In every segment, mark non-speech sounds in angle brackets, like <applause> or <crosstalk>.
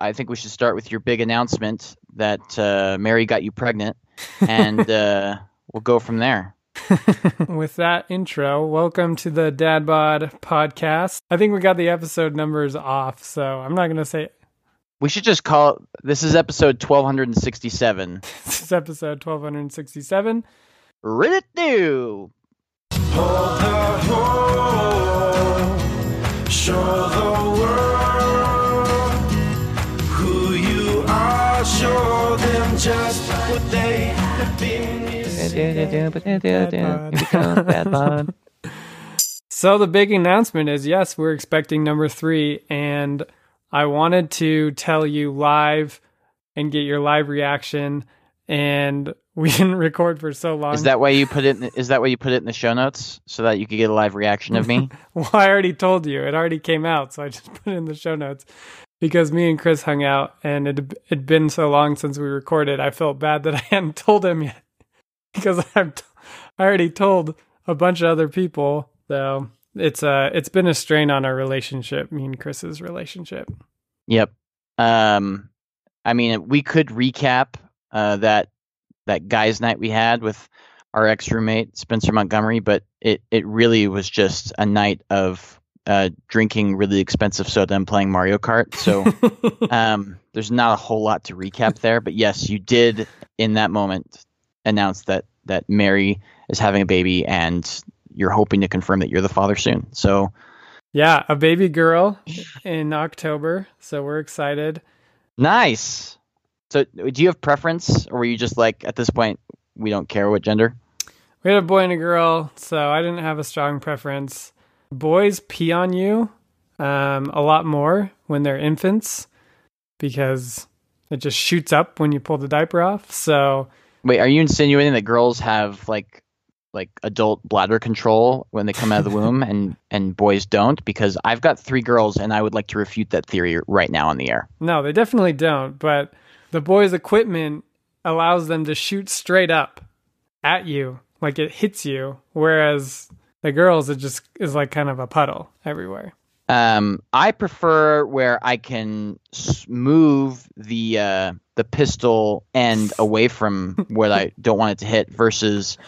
I think we should start with your big announcement that uh, Mary got you pregnant, and <laughs> uh, we'll go from there. <laughs> with that intro, welcome to the Dad Bod podcast. I think we got the episode numbers off, so I'm not going to say We should just call it. This is episode 1267. <laughs> this is episode 1267. Read it new. Show the <laughs> So the big announcement is yes, we're expecting number three, and I wanted to tell you live and get your live reaction. And we <laughs> didn't record for so long. Is that why you put it? In, is that why you put it in the show notes so that you could get a live reaction of me? <laughs> well, I already told you. It already came out, so I just put it in the show notes because me and Chris hung out, and it had been so long since we recorded. I felt bad that I hadn't told him yet <laughs> because I've t- I already told a bunch of other people. So it's uh it's been a strain on our relationship, me and Chris's relationship. Yep. Um, I mean, we could recap uh, that that guys' night we had with our ex roommate Spencer Montgomery, but it it really was just a night of uh, drinking really expensive soda and playing Mario Kart. So <laughs> um, there's not a whole lot to recap there. But yes, you did in that moment announce that that Mary is having a baby and you're hoping to confirm that you're the father soon. So yeah, a baby girl in October. So we're excited. nice. So do you have preference, or were you just like at this point we don't care what gender? We had a boy and a girl, so I didn't have a strong preference. Boys pee on you um, a lot more when they're infants because it just shoots up when you pull the diaper off. So Wait, are you insinuating that girls have like like adult bladder control when they come out of the womb and and boys don't? Because I've got three girls and I would like to refute that theory right now on the air. no, they definitely don't. But the boys' equipment allows them to shoot straight up at you, like it hits you, whereas the girls, it just is like kind of a puddle everywhere. Um, I prefer where I can move the uh, the pistol end away from where I don't want it to hit versus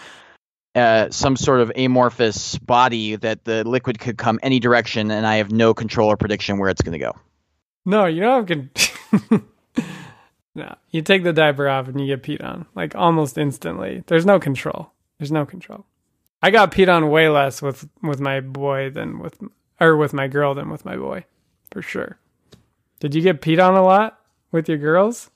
uh, some sort of amorphous body that the liquid could come any direction and I have no control or prediction where it's going to go. No, you I can. <laughs> no, you take the diaper off and you get peed on like almost instantly. There's no control. There's no control. I got peed on way less with with my boy than with or with my girl than with my boy, for sure. Did you get peed on a lot with your girls?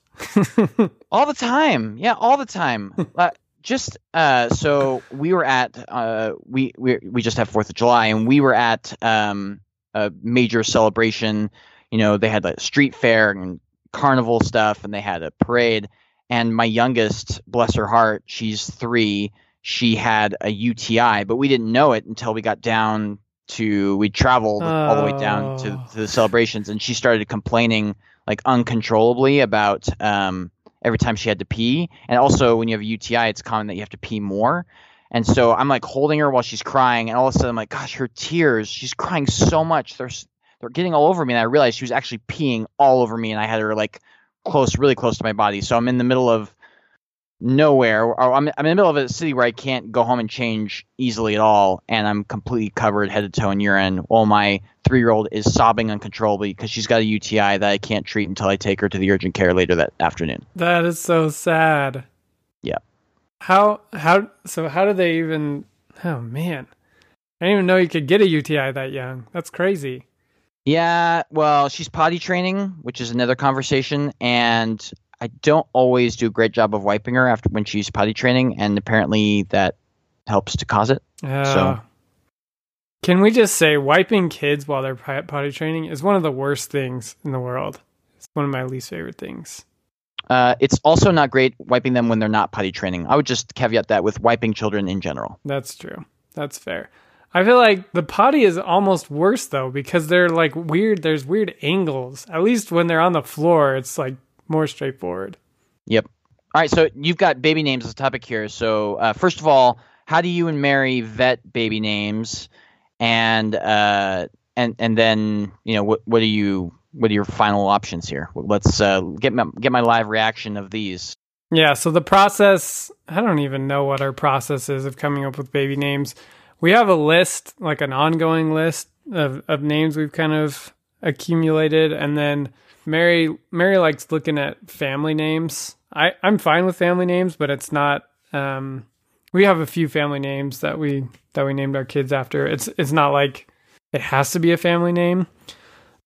<laughs> All the time. Yeah, all the time. <laughs> uh, just uh, so we were at uh, we we we just have Fourth of July, and we were at um, a major celebration. You know, they had like street fair and carnival stuff, and they had a parade. And my youngest, bless her heart, she's three. She had a UTI, but we didn't know it until we got down to we traveled all the way down to, Oh. to the celebrations, and she started complaining like uncontrollably about um, every time she had to pee. And also, when you have a UTI, it's common that you have to pee more. And so I'm like holding her while she's crying, and all of a sudden I'm like, gosh, her tears. She's crying so much. They're they're getting all over me, and I realized she was actually peeing all over me, and I had her like close, really close to my body. So I'm in the middle of nowhere. Or I'm I'm in the middle of a city where I can't go home and change easily at all, and I'm completely covered head to toe in urine. While my three year old is sobbing uncontrollably because she's got a UTI that I can't treat until I take her to the urgent care later that afternoon. That is so sad. Yeah. How how so how do they even oh man. I didn't even know you could get a UTI that young. That's crazy. Yeah, well, she's potty training, which is another conversation, and I don't always do a great job of wiping her after when she's potty training, and apparently that helps to cause it. Uh, Can we just say wiping kids while they're potty training is one of the worst things in the world? It's one of my least favorite things. Uh, it's also not great wiping them when they're not potty training. I would just caveat that with wiping children in general. That's true. That's fair. I feel like the potty is almost worse though because they're like weird. There's weird angles. At least when they're on the floor, it's like more straightforward. Yep. All right, so you've got baby names as a topic here. So uh, first of all, how do you and Mary vet baby names, and uh, and and then you know what what do you what are your final options here? Let's uh, get my get my live reaction of these. Yeah, so the process, I don't even know what our process is of coming up with baby names. We have a list, like an ongoing list of, of names we've kind of accumulated and then Mary Mary likes looking at family names. I, I'm fine with family names, but it's not um we have a few family names that we that we named our kids after. It's it's not like it has to be a family name.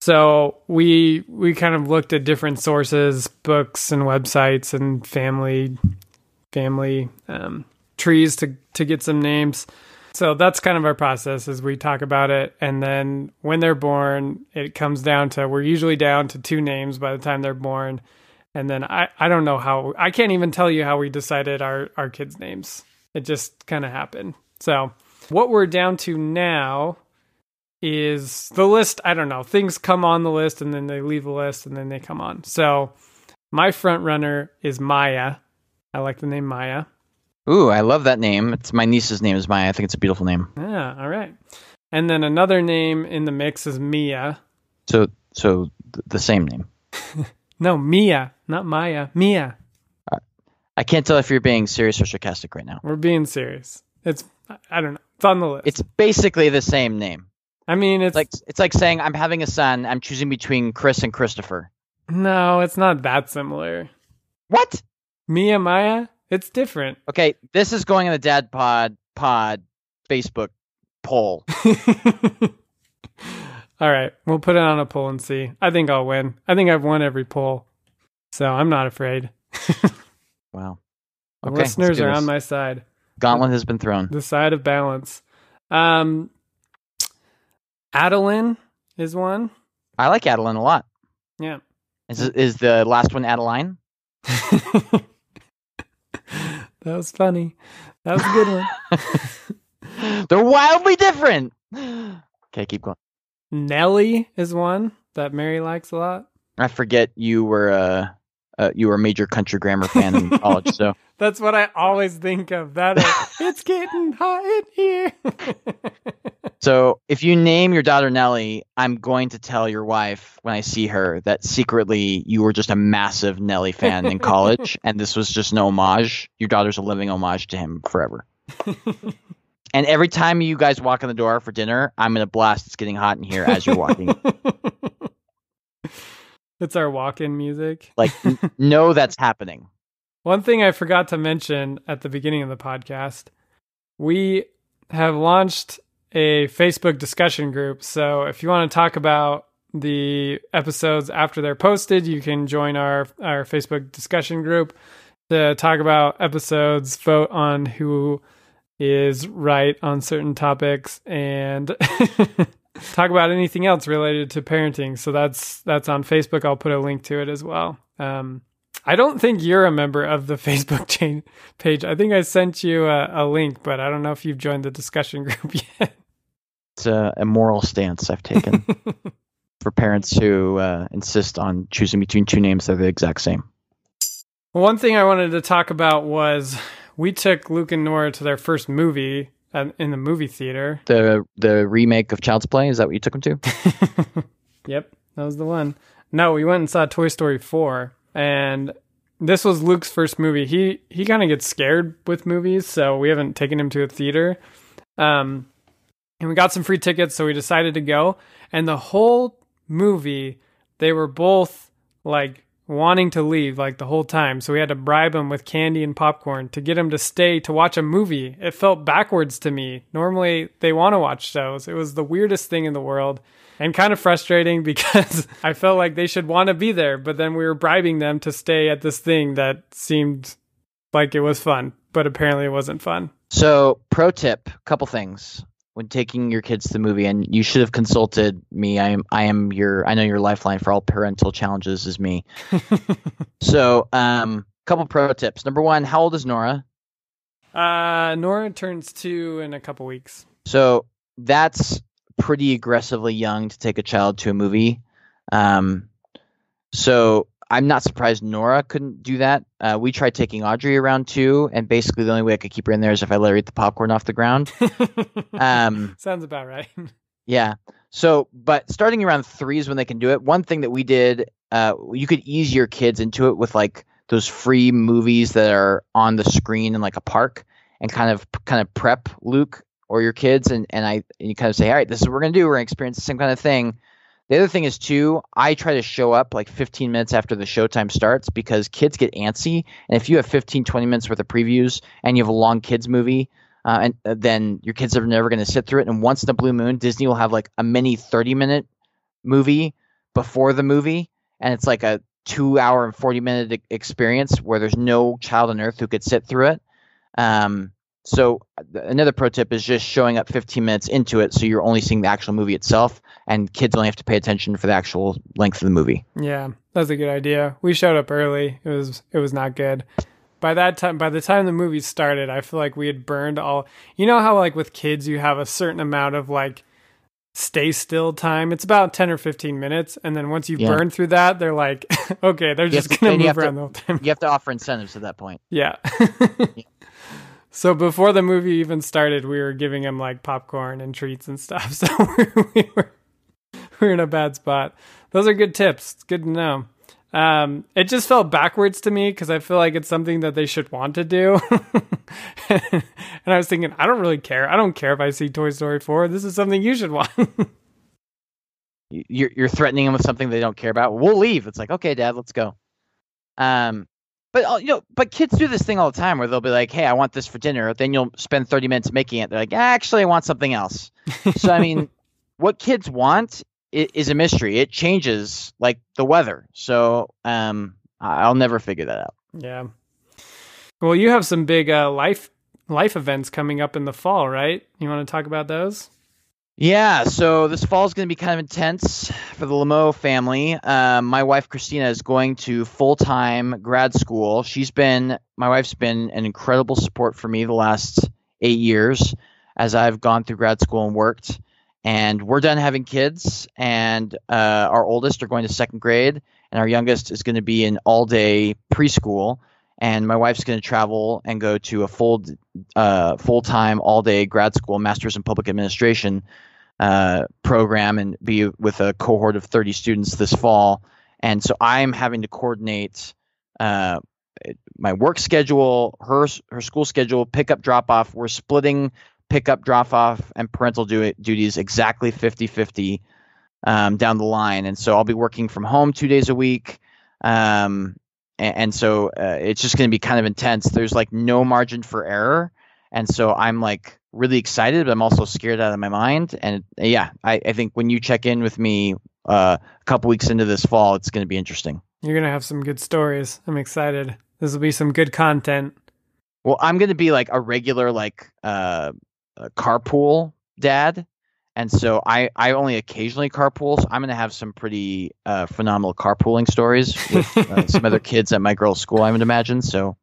So we we kind of looked at different sources, books and websites and family family um, trees to to get some names. So that's kind of our process as we talk about it and then when they're born, it comes down to we're usually down to two names by the time they're born. And then I, I don't know how I can't even tell you how we decided our, our kids' names. It just kind of happened. So what we're down to now is the list. I don't know. Things come on the list and then they leave the list and then they come on. So my front runner is Maya. I like the name Maya. Ooh, I love that name. It's my niece's name is Maya. I think it's a beautiful name. Yeah, all right. And then another name in the mix is Mia. So so th- the same name. <laughs> No, Mia, not Maya. Mia. I can't tell if you're being serious or sarcastic right now. We're being serious. It's I don't know. It's on the list. It's basically the same name. I mean, it's Like it's like saying I'm having a son. I'm choosing between Chris and Christopher. no, it's not that similar. What? Mia Maya, it's different. Okay, this is going in the Dad Bod Pod Facebook poll. <laughs> All right, we'll put it on a poll and see. I think I'll win. I think I've won every poll, so I'm not afraid. <laughs> Wow. The Okay, let's listeners are this. on my side, Gauntlet has been thrown. the side of balance. Um, Adeline is one. I like Adeline a lot. Yeah. Is is the last one Adeline? <laughs> that was funny. That was a good one. <laughs> They're wildly different. Okay, keep going. Nelly is one that Mary likes a lot. I forget you were uh, uh you were a major country grammar fan in <laughs> college, so That's what I always think of. That or, it's getting hot in here. <laughs> so if you name your daughter Nellie, I'm going to tell your wife when I see her that secretly you were just a massive Nelly fan in college, <laughs> and this was just an homage. Your daughter's a living homage to him forever. <laughs> And every time you guys walk in the door for dinner, I'm gonna blast "It's Getting Hot in Here" as you're walking. <laughs> it's our walk-in music. like, n- know that's happening. One thing I forgot to mention at the beginning of the podcast, we have launched a Facebook discussion group. So if you want to talk about the episodes after they're posted, you can join our our Facebook discussion group to talk about episodes, vote on who is right on certain topics and <laughs> talk about anything else related to parenting. So that's that's on Facebook. I'll put a link to it as well. Um, I don't think you're a member of the <laughs> Facebook chain page. I think I sent you a, a link, but I don't know if you've joined the discussion <laughs> group yet. It's a, a moral stance I've taken <laughs> for parents who uh, insist on choosing between two names that are the exact same. One thing I wanted to talk about was we took Luke and Nora to their first movie at, in the movie theater. The the remake of Child's Play is that what you took them to? Yep, that was the one. No, we went and saw Toy Story 4 and this was Luke's first movie. He he kind of gets scared with movies, so we haven't taken him to a theater. Um and we got some free tickets, so we decided to go. And the whole movie, they were both like wanting to leave like the whole time. So we had to bribe them with candy and popcorn to get them to stay to watch a movie. It felt backwards to me. Normally they want to watch shows. It was the weirdest thing in the world and kind of frustrating <laughs> because I felt like they should want to be there, but then we were bribing them to stay at this thing that seemed like it was fun, but apparently it wasn't fun. So, pro tip: couple things when taking your kids to the movie, and you should have consulted me. I am I am your I know your lifeline for all parental challenges is me. <laughs> so, um, couple pro tips. Number one, how old is Nora? Uh, Nora turns two in a couple weeks. So that's pretty aggressively young to take a child to a movie. Um, so I'm not surprised Nora couldn't do that. Uh, we tried taking Audrey around too, and basically the only way I could keep her in there is if I let her eat the popcorn off the ground. <laughs> Um, Sounds about right. Yeah. So, but starting around three is when they can do it. One thing that we did, uh, you could ease your kids into it with like those free movies that are on the screen in like a park, and kind of kind of prep Luke or your kids, and and I and you kind of say, all right, this is what we're gonna do. We're gonna experience the same kind of thing. The other thing is too, I try to show up like 15 minutes after the showtime starts because kids get antsy, and if you have 15, 20 minutes worth of previews and you have a long kids movie, uh, and uh, then your kids are never going to sit through it. And once in a blue moon, Disney will have like a mini 30 minute movie before the movie, and it's like a two hour and 40 minute experience where there's no child on earth who could sit through it. Um, so another pro tip is just showing up 15 minutes into it, so you're only seeing the actual movie itself, and kids only have to pay attention for the actual length of the movie. Yeah, that's a good idea. We showed up early. It was it was not good. By that time, by the time the movie started, I feel like we had burned all. You know how like with kids, you have a certain amount of like stay still time. It's about ten or fifteen minutes, and then once you Yeah. burn through that, they're like, <laughs> okay, they're You just to- gonna move have to- around the whole time. You have to offer incentives at that point. Yeah. <laughs> so before the movie even started, we were giving him like popcorn and treats and stuff. <laughs> So we were we were in a bad spot. Those are good tips. It's good to know. Um, it just felt backwards to me because I feel like it's something that they should want to do. <laughs> and I was thinking, I don't really care. I don't care if I see Toy Story 4. This is something you should <laughs> want. You- You're you're threatening them with something they don't care about. We'll leave. It's like, okay, Dad, let's go. Um, but uh, you know, but kids do this thing all the time where they'll be like, "Hey, I want this for dinner." Then you'll spend 30 minutes making it. They're like, "Actually, I want something else." so I mean, <laughs> what kids want is a mystery. It changes like the weather. So um, I'll never figure that out. yeah. Well, you have some big uh, life life events coming up in the fall, right? You want to talk about those? Yeah, so this fall is going to be kind of intense for the Lamo family. Um, my wife Christina is going to full time grad school. She's been my wife's been an incredible support for me the last eight years as I've gone through grad school and worked. And we're done having kids, and uh, our oldest are going to second grade, and our youngest is going to be in all day preschool. And my wife's going to travel and go to a full uh, full time all day grad school, master's in public administration uh, program and be with a cohort of 30 students this fall. And so I'm having to coordinate uh, my work schedule, her her school schedule, pickup drop off. We're splitting pickup drop off and parental du- duties exactly 50 50 um, down the line. And so I'll be working from home two days a week. Um, and, and so uh, it's just going to be kind of intense. There's like no margin for error. And so I'm like really excited, but I'm also scared out of my mind. And yeah, I, I think when you check in with me uh, a couple weeks into this fall, it's going to be interesting. You're gonna have some good stories. I'm excited. This will be some good content. Well, I'm going to be like a regular like uh, uh, carpool dad. And so I, I only occasionally carpool. So I'm going to have some pretty uh, phenomenal carpooling stories with uh, some other <laughs> kids at my girls' school, I would imagine. So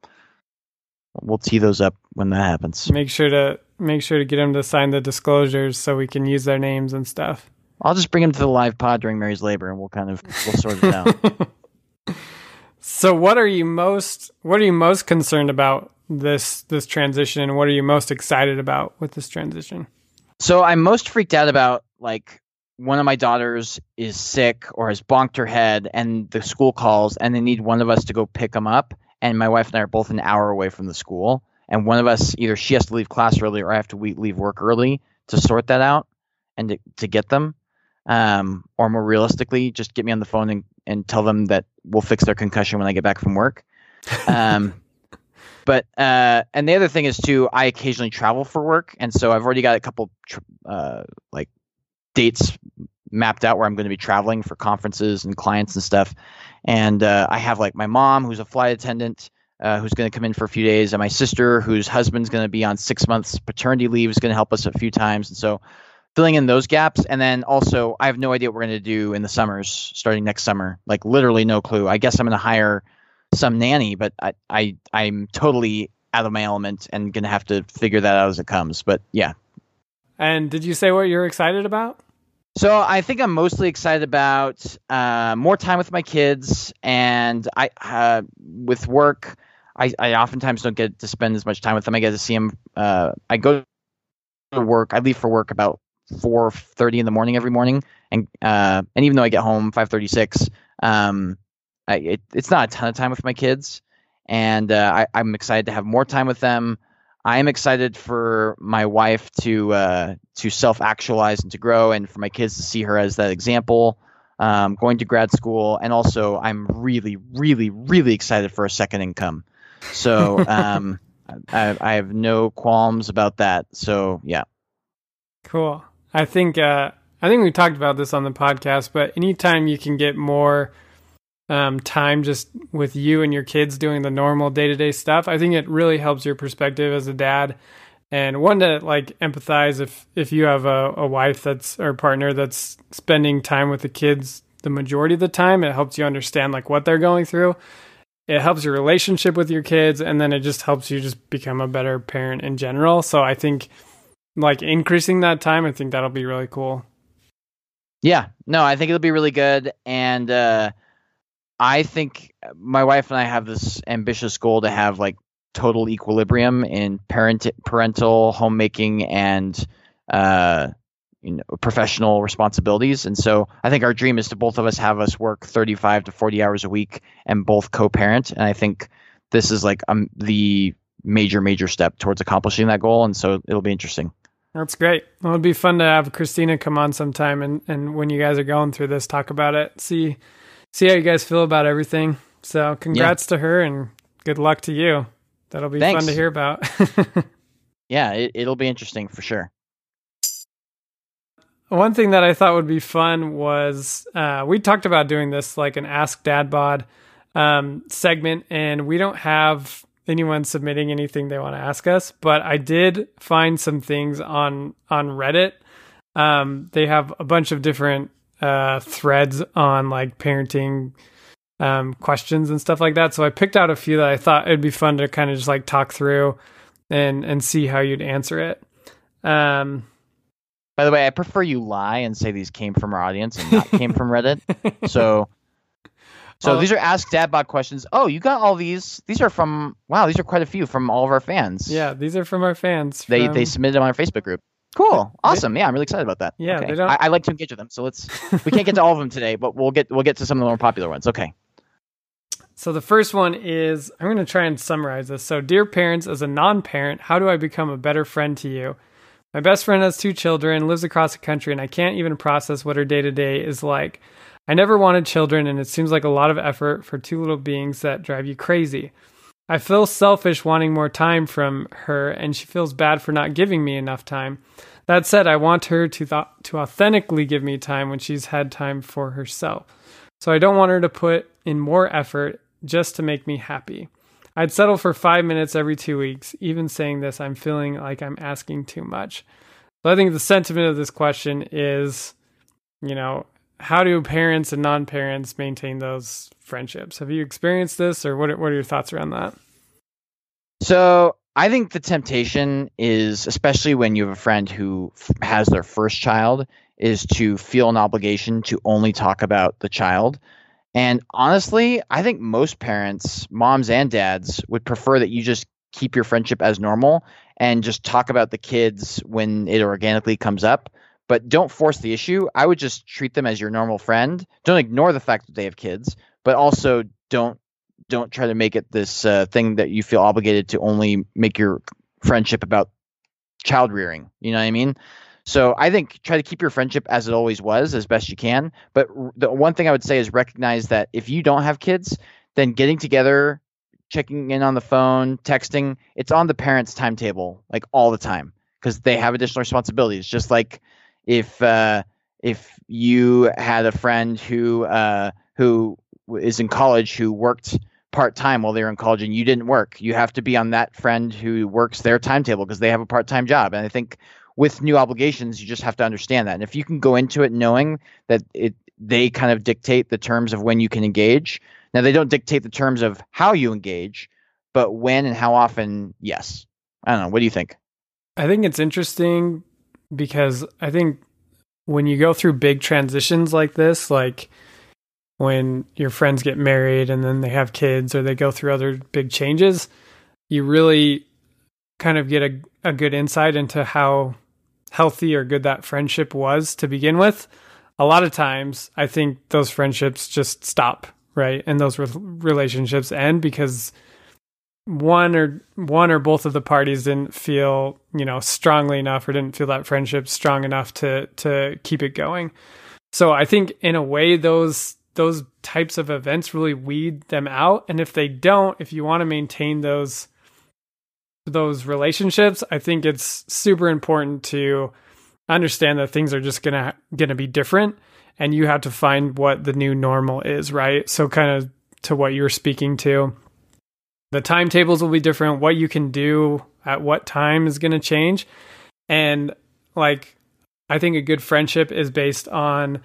we'll tee those up when that happens. Make sure to make sure to get them to sign the disclosures so we can use their names and stuff. I'll just bring him to the live pod during Mary's labor, and we'll kind of we'll sort it out. <laughs> So what are you most what are you most concerned about this this transition and what are you most excited about with this transition? So I'm most freaked out about like one of my daughters is sick or has bonked her head, and the school calls, and they need one of us to go pick them up. And my wife and I are both an hour away from the school, and one of us either she has to leave class early or I have to we- leave work early to sort that out and to, to get them. Um, or more realistically, just get me on the phone and, and tell them that we'll fix their concussion when I get back from work. Um, <laughs> but uh, and the other thing is too, I occasionally travel for work, and so I've already got a couple tr- uh, like dates mapped out where I'm going to be traveling for conferences and clients and stuff. And uh, I have like my mom, who's a flight attendant, uh, who's going to come in for a few days, and my sister, whose husband's going to be on six months paternity leave, is going to help us a few times. And so filling in those gaps, and then also I have no idea what we're going to do in the summers, starting next summer. Like literally no clue. I guess I'm going to hire some nanny, but I, I I'm totally out of my element and going to have to figure that out as it comes. But yeah, And did you say what you're excited about? So I think I'm mostly excited about uh, more time with my kids, and I uh, with work. I, I oftentimes don't get to spend as much time with them. I get to see them. Uh, I go to work. I leave for work about four thirty in the morning every morning, and uh, and even though I get home five thirty six, um, it, it's not a ton of time with my kids, and uh, I, I'm excited to have more time with them. I am excited for my wife to uh, to self actualize and to grow, and for my kids to see her as that example. Um, going to grad school, and also I'm really, really, really excited for a second income. So <laughs> um, I, I have no qualms about that. So yeah, Cool. I think uh, I think we talked about this on the podcast, but anytime you can get more um, time just with you and your kids doing the normal day to day stuff, I think it really helps your perspective as a dad. And one to like empathize if if you have a, a wife that's or partner that's spending time with the kids the majority of the time, it helps you understand like what they're going through. It helps your relationship with your kids, and then it just helps you just become a better parent in general. So I think like increasing that time, I think that'll be really cool. yeah, no, I think it'll be really good, and uh, I think my wife and I have this ambitious goal to have like total equilibrium in parent parental homemaking and uh, you know professional responsibilities and so i think our dream is to both of us have us work 35 to 40 hours a week and both co-parent and i think this is like um, the major major step towards accomplishing that goal and so it'll be interesting That's great. Well, it'd be fun to have Christina come on sometime, and and when you guys are going through this, talk about it. See see how you guys feel about everything. So congrats to her, and good luck to you. That'll be Thanks. fun to hear about. <laughs> yeah it, it'll be interesting for sure One thing that I thought would be fun was uh, we talked about doing this like an Ask Dad Bod um, segment, and we don't have anyone submitting anything they want to ask us. But I did find some things on on Reddit. Um, they have a bunch of different uh, threads on like parenting um, questions and stuff like that. So I picked out a few that I thought it'd be fun to kind of just like talk through and and see how you'd answer it. Um, by the way i prefer you lie and say these came from our audience and not came from reddit <laughs> so so Well- these are ask Dad Bod questions oh you got all these these are from wow these are quite a few from all of our fans Yeah, these are from our fans. they from- they submitted them on our facebook group cool awesome yeah i'm really excited about that Yeah, okay. I, I like to engage with them so let's we can't get to all of them today but we'll get we'll get to some of the more popular ones okay So the first one is I'm going to try and summarize this. So, dear parents, as a non-parent, how do I become a better friend to you? My best friend has two children, lives across the country, and I can't even process what her day to day is like. I never wanted children, and it seems like a lot of effort for two little beings that drive you crazy. I feel selfish wanting more time from her, and she feels bad for not giving me enough time. That said, I want her to th- to authentically give me time when she's had time for herself. So I don't want her to put in more effort just to make me happy. I'd settle for five minutes every two weeks. Even saying this, I'm feeling like I'm asking too much. So I think the sentiment of this question is, you know, how do parents and non-parents maintain those friendships? Have you experienced this, or what? Are, what are your thoughts around that? So I think the temptation is, especially when you have a friend who f- has their first child, is to feel an obligation to only talk about the child. And honestly, I think most parents, moms and dads, would prefer that you just keep your friendship as normal and just talk about the kids when it organically comes up. But don't force the issue. I would just treat them as your normal friend. Don't ignore the fact that they have kids, but also don't don't try to make it this uh, thing that you feel obligated to only make your friendship about child rearing. You know what I mean? So I think try to keep your friendship as it always was as best you can. But the one thing I would say is recognize that if you don't have kids, then getting together, checking in on the phone, texting, it's on the parents' timetable like all the time because they have additional responsibilities. Just like if uh, if you had a friend who uh, who is in college who worked part time while they were in college and you didn't work, you have to be on that friend who works their timetable because they have a part time job. And I think with new obligations, you just have to understand that. And if you can go into it knowing that it they kind of dictate the terms of when you can engage. Now they don't dictate the terms of how you engage, but when and how often, yes. I don't know. What do you think? I think it's interesting because I think when you go through big transitions like this, like when your friends get married and then they have kids or they go through other big changes, you really kind of get a, a good insight into how healthy or good that friendship was to begin with, a lot of times I think those friendships just stop, right? And those re- relationships end because one or one or both of the parties didn't feel, you know, strongly enough or didn't feel that friendship strong enough to to keep it going. So I think in a way those those types of events really weed them out and if they don't, if you want to maintain those those relationships, I think it's super important to understand that things are just gonna gonna be different, and you have to find what the new normal is, right? So, kind of to what you're speaking to, the timetables will be different. What you can do at what time is gonna change, and like I think a good friendship is based on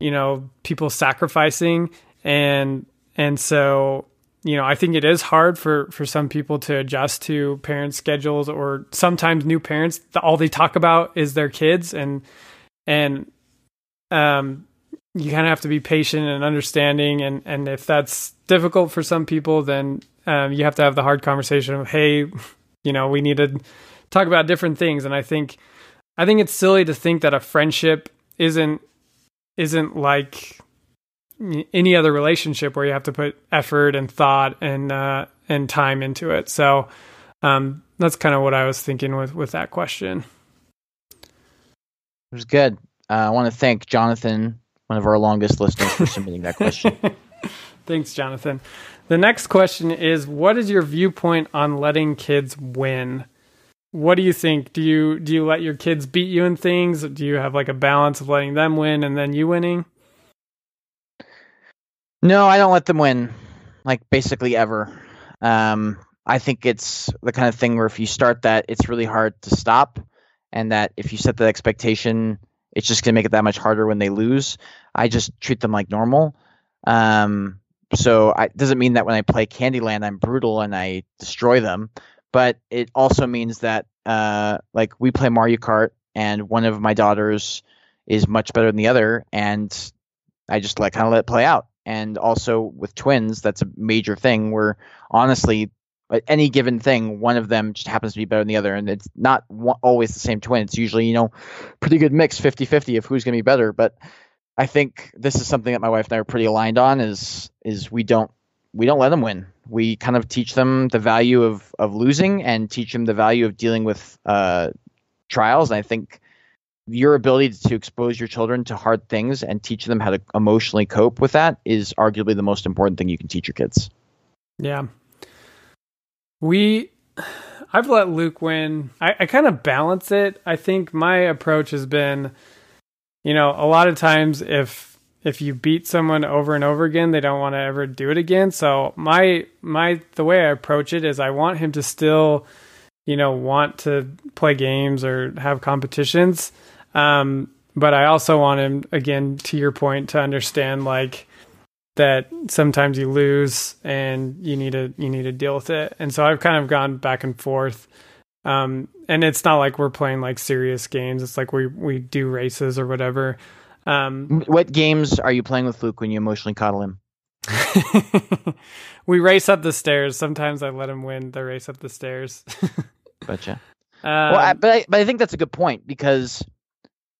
you know people sacrificing and and so you know, I think it is hard for for some people to adjust to parents' schedules, or sometimes new parents. All they talk about is their kids, and and um, you kind of have to be patient and understanding. And and if that's difficult for some people, then um, you have to have the hard conversation of, hey, you know, we need to talk about different things. And I think I think it's silly to think that a friendship isn't isn't like any other relationship where you have to put effort and thought and uh, and time into it. So um, that's kind of what I was thinking with with that question. It was good. Uh, I want to thank Jonathan, one of our longest listeners, for submitting that question. <laughs> Thanks, Jonathan. The next question is: What is your viewpoint on letting kids win? What do you think? Do you do you let your kids beat you in things? Do you have like a balance of letting them win and then you winning? No, I don't let them win, like basically ever. Um, I think it's the kind of thing where if you start that, it's really hard to stop, and that if you set the expectation, it's just gonna make it that much harder when they lose. I just treat them like normal. Um, so it doesn't mean that when I play Candyland, I'm brutal and I destroy them, but it also means that uh, like we play Mario Kart, and one of my daughters is much better than the other, and I just like kind of let it play out. And also with twins that's a major thing where honestly any given thing one of them just happens to be better than the other and it's not always the same twin. It's usually you know pretty good mix 50-50 of who's going to be better but i think this is something that my wife and i are pretty aligned on is is we don't we don't let them win we kind of teach them the value of of losing and teach them the value of dealing with uh trials and i think your ability to expose your children to hard things and teach them how to emotionally cope with that is arguably the most important thing you can teach your kids. Yeah. We I've let Luke win. I, I kind of balance it. I think my approach has been, you know, a lot of times if if you beat someone over and over again, they don't want to ever do it again. So my my the way I approach it is I want him to still, you know, want to play games or have competitions um, but I also want him, again, to your point, to understand like that sometimes you lose and you need to you need to deal with it. And so I've kind of gone back and forth. Um, and it's not like we're playing like serious games. It's like we we do races or whatever. Um, what games are you playing with Luke when you emotionally coddle him? <laughs> we race up the stairs. Sometimes I let him win the race up the stairs. <laughs> gotcha. Um, well, I, but I, but I think that's a good point because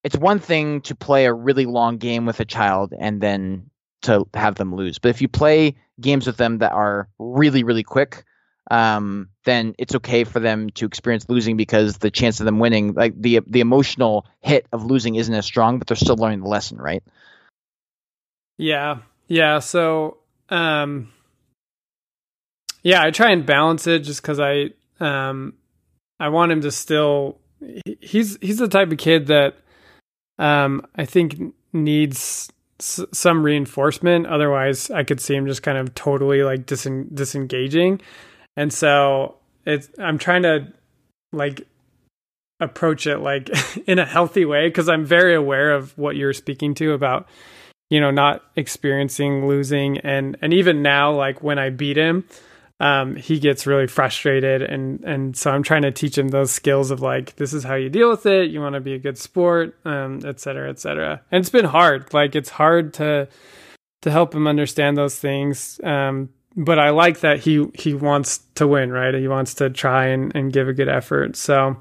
it's one thing to play a really long game with a child and then to have them lose. But if you play games with them that are really, really quick, um, then it's okay for them to experience losing because the chance of them winning, like the the emotional hit of losing, isn't as strong, but they're still learning the lesson, right? Yeah, yeah. So, um, yeah, I try and balance it just because I, um, I want him to still. He's he's the type of kid that um, I think needs s- some reinforcement. Otherwise, I could see him just kind of totally like disen- disengaging. And so it's I'm trying to like approach it like <laughs> in a healthy way because I'm very aware of what you're speaking to about you know not experiencing losing. And and even now like when I beat him um, he gets really frustrated. And and so I'm trying to teach him those skills of like this is how you deal with it. You want to be a good sport um et cetera et cetera. And it's been hard. Like it's hard to to help him understand those things um but I like that he he wants to win right he wants to try and, and give a good effort so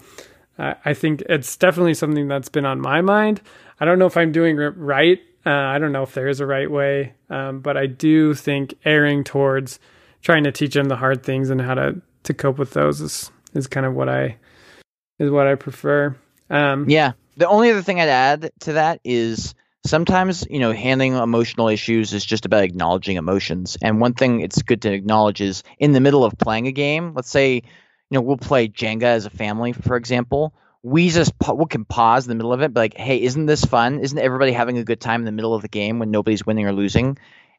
I, I think it's definitely something that's been on my mind. I don't know if I'm doing it right. Uh, I don't know if there is a right way, um, but I do think erring towards trying to teach him the hard things and how to to cope with those is is kind of what I is what I prefer. Um, Yeah. The only other thing I'd add to that is sometimes, you know, handling emotional issues is just about acknowledging emotions. And one thing it's good to acknowledge is in the middle of playing a game, let's say, you know, we'll play Jenga as a family, for example. We just we can pause in the middle of it, be like, hey, isn't this fun? Isn't everybody having a good time in the middle of the game when nobody's winning or losing?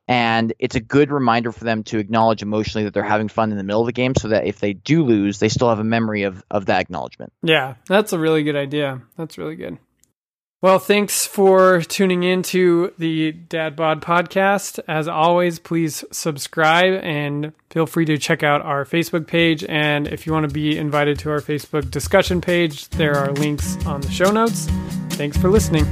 And it's a good reminder for them to acknowledge emotionally that they're having fun in the middle of the game so that if they do lose, they still have a memory of, of that acknowledgement. Yeah, that's a really good idea. That's really good. Well, thanks for tuning in to the Dad Bod podcast. As always, please subscribe and feel free to check out our Facebook page. And if you want to be invited to our Facebook discussion page, there are links on the show notes. Thanks for listening.